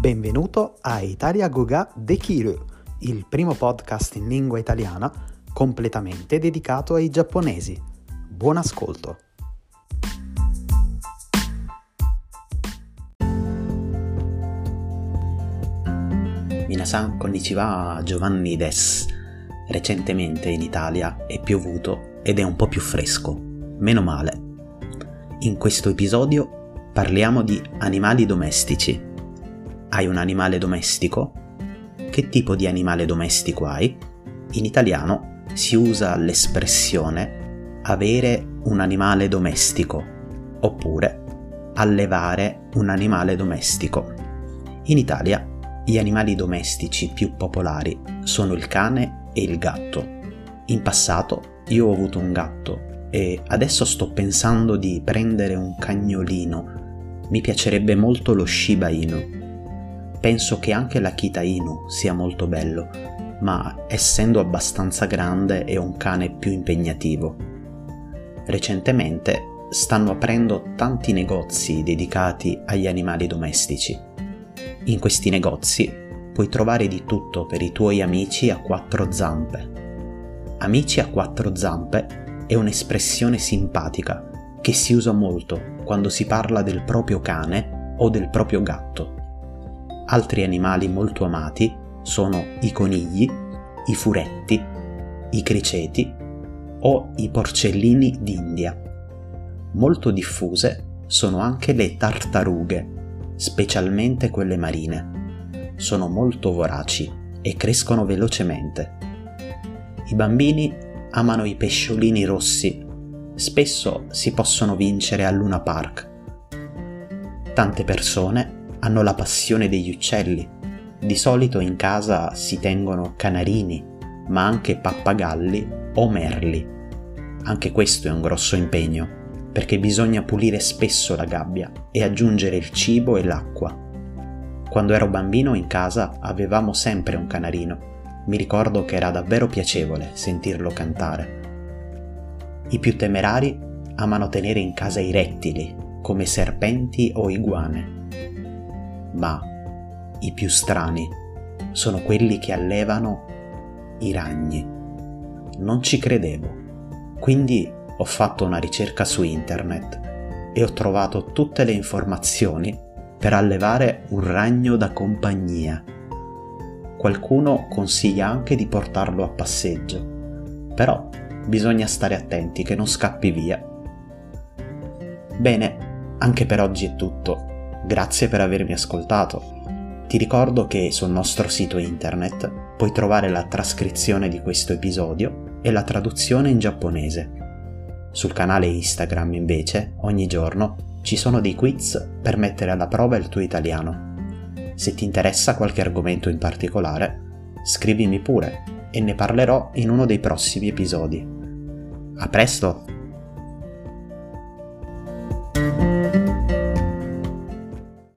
Benvenuto a Italia Goga Dekiru, il primo podcast in lingua italiana completamente dedicato ai giapponesi. Buon ascolto! Minasan konnichiwa Giovanni Des. Recentemente in Italia è piovuto ed è un po' più fresco. Meno male. In questo episodio parliamo di animali domestici. Hai un animale domestico? Che tipo di animale domestico hai? In italiano si usa l'espressione avere un animale domestico oppure allevare un animale domestico. In Italia gli animali domestici più popolari sono il cane e il gatto. In passato io ho avuto un gatto e adesso sto pensando di prendere un cagnolino. Mi piacerebbe molto lo Shiba Inu. Penso che anche l'Akita Inu sia molto bello, ma essendo abbastanza grande è un cane più impegnativo. Recentemente stanno aprendo tanti negozi dedicati agli animali domestici in questi negozi puoi trovare di tutto per i tuoi amici a quattro zampe. Amici a quattro zampe è un'espressione simpatica che si usa molto quando si parla del proprio cane o del proprio gatto. Altri animali molto amati sono i conigli, i furetti, i criceti o i porcellini d'India. Molto diffuse sono anche le tartarughe specialmente quelle marine. Sono molto voraci e crescono velocemente. I bambini amano i pesciolini rossi, spesso si possono vincere al Luna Park. Tante persone hanno la passione degli uccelli. Di solito in casa si tengono canarini, ma anche pappagalli o merli. Anche questo è un grosso impegno perché bisogna pulire spesso la gabbia e aggiungere il cibo e l'acqua. Quando ero bambino in casa avevamo sempre un canarino. Mi ricordo che era davvero piacevole sentirlo cantare. I più temerari amano tenere in casa i rettili, come serpenti o iguane. Ma i più strani sono quelli che allevano i ragni. Non ci credevo. Quindi ho fatto una ricerca su internet e ho trovato tutte le informazioni per allevare un ragno da compagnia. Qualcuno consiglia anche di portarlo a passeggio, però bisogna stare attenti che non scappi via. Bene, anche per oggi è tutto. Grazie per avermi ascoltato. Ti ricordo che sul nostro sito internet puoi trovare la trascrizione di questo episodio e la traduzione in giapponese sul canale Instagram invece, ogni giorno, ci sono dei quiz per mettere alla prova il tuo italiano. Se ti interessa qualche argomento in particolare, scrivimi pure e ne parlerò in uno dei prossimi episodi. A presto!